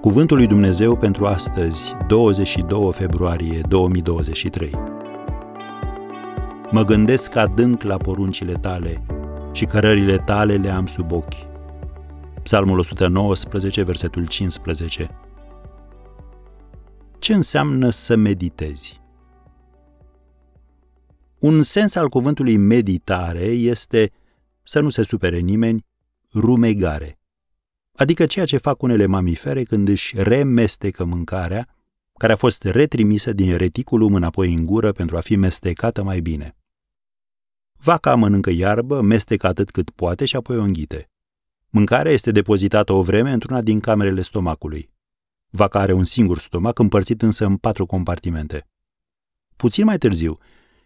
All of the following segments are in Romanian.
Cuvântul lui Dumnezeu pentru astăzi, 22 februarie 2023. Mă gândesc adânc la poruncile tale și cărările tale le am sub ochi. Psalmul 119, versetul 15. Ce înseamnă să meditezi? Un sens al cuvântului meditare este să nu se supere nimeni, rumegare adică ceea ce fac unele mamifere când își remestecă mâncarea, care a fost retrimisă din reticulum înapoi în gură pentru a fi mestecată mai bine. Vaca mănâncă iarbă, mestecă atât cât poate și apoi o înghite. Mâncarea este depozitată o vreme într-una din camerele stomacului. Vaca are un singur stomac împărțit însă în patru compartimente. Puțin mai târziu,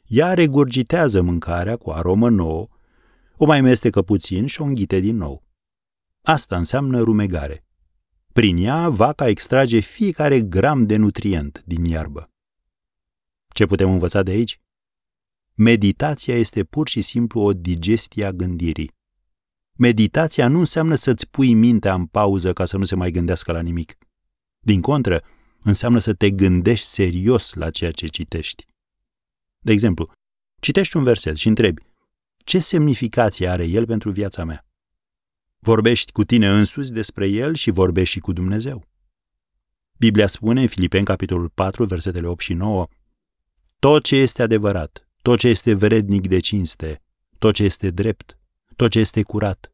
ea regurgitează mâncarea cu aromă nouă, o mai mestecă puțin și o înghite din nou. Asta înseamnă rumegare. Prin ea, vaca extrage fiecare gram de nutrient din iarbă. Ce putem învăța de aici? Meditația este pur și simplu o digestie a gândirii. Meditația nu înseamnă să-ți pui mintea în pauză ca să nu se mai gândească la nimic. Din contră, înseamnă să te gândești serios la ceea ce citești. De exemplu, citești un verset și întrebi, ce semnificație are el pentru viața mea? Vorbești cu tine însuți despre el și vorbești și cu Dumnezeu. Biblia spune în Filipeni, capitolul 4, versetele 8 și 9, Tot ce este adevărat, tot ce este vrednic de cinste, tot ce este drept, tot ce este curat,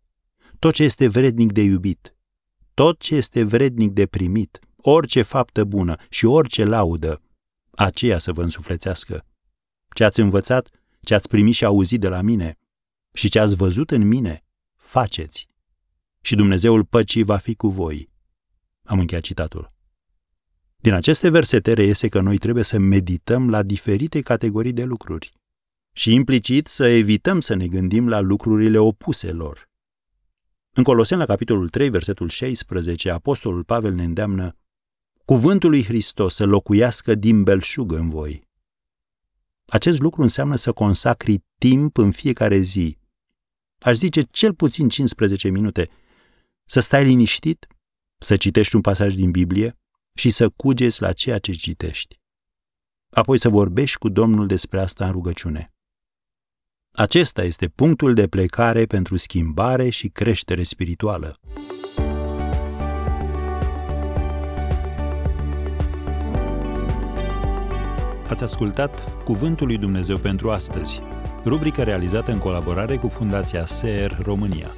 tot ce este vrednic de iubit, tot ce este vrednic de primit, orice faptă bună și orice laudă, aceea să vă însuflețească. Ce ați învățat, ce ați primit și auzit de la mine și ce ați văzut în mine, faceți și Dumnezeul păcii va fi cu voi. Am încheiat citatul. Din aceste versete reiese că noi trebuie să medităm la diferite categorii de lucruri și implicit să evităm să ne gândim la lucrurile opuse lor. În Colosen, la capitolul 3, versetul 16, Apostolul Pavel ne îndeamnă Cuvântul lui Hristos să locuiască din belșug în voi. Acest lucru înseamnă să consacri timp în fiecare zi. Aș zice cel puțin 15 minute să stai liniștit, să citești un pasaj din Biblie și să cugeți la ceea ce citești. Apoi să vorbești cu Domnul despre asta în rugăciune. Acesta este punctul de plecare pentru schimbare și creștere spirituală. Ați ascultat Cuvântul lui Dumnezeu pentru astăzi, rubrica realizată în colaborare cu Fundația SER România.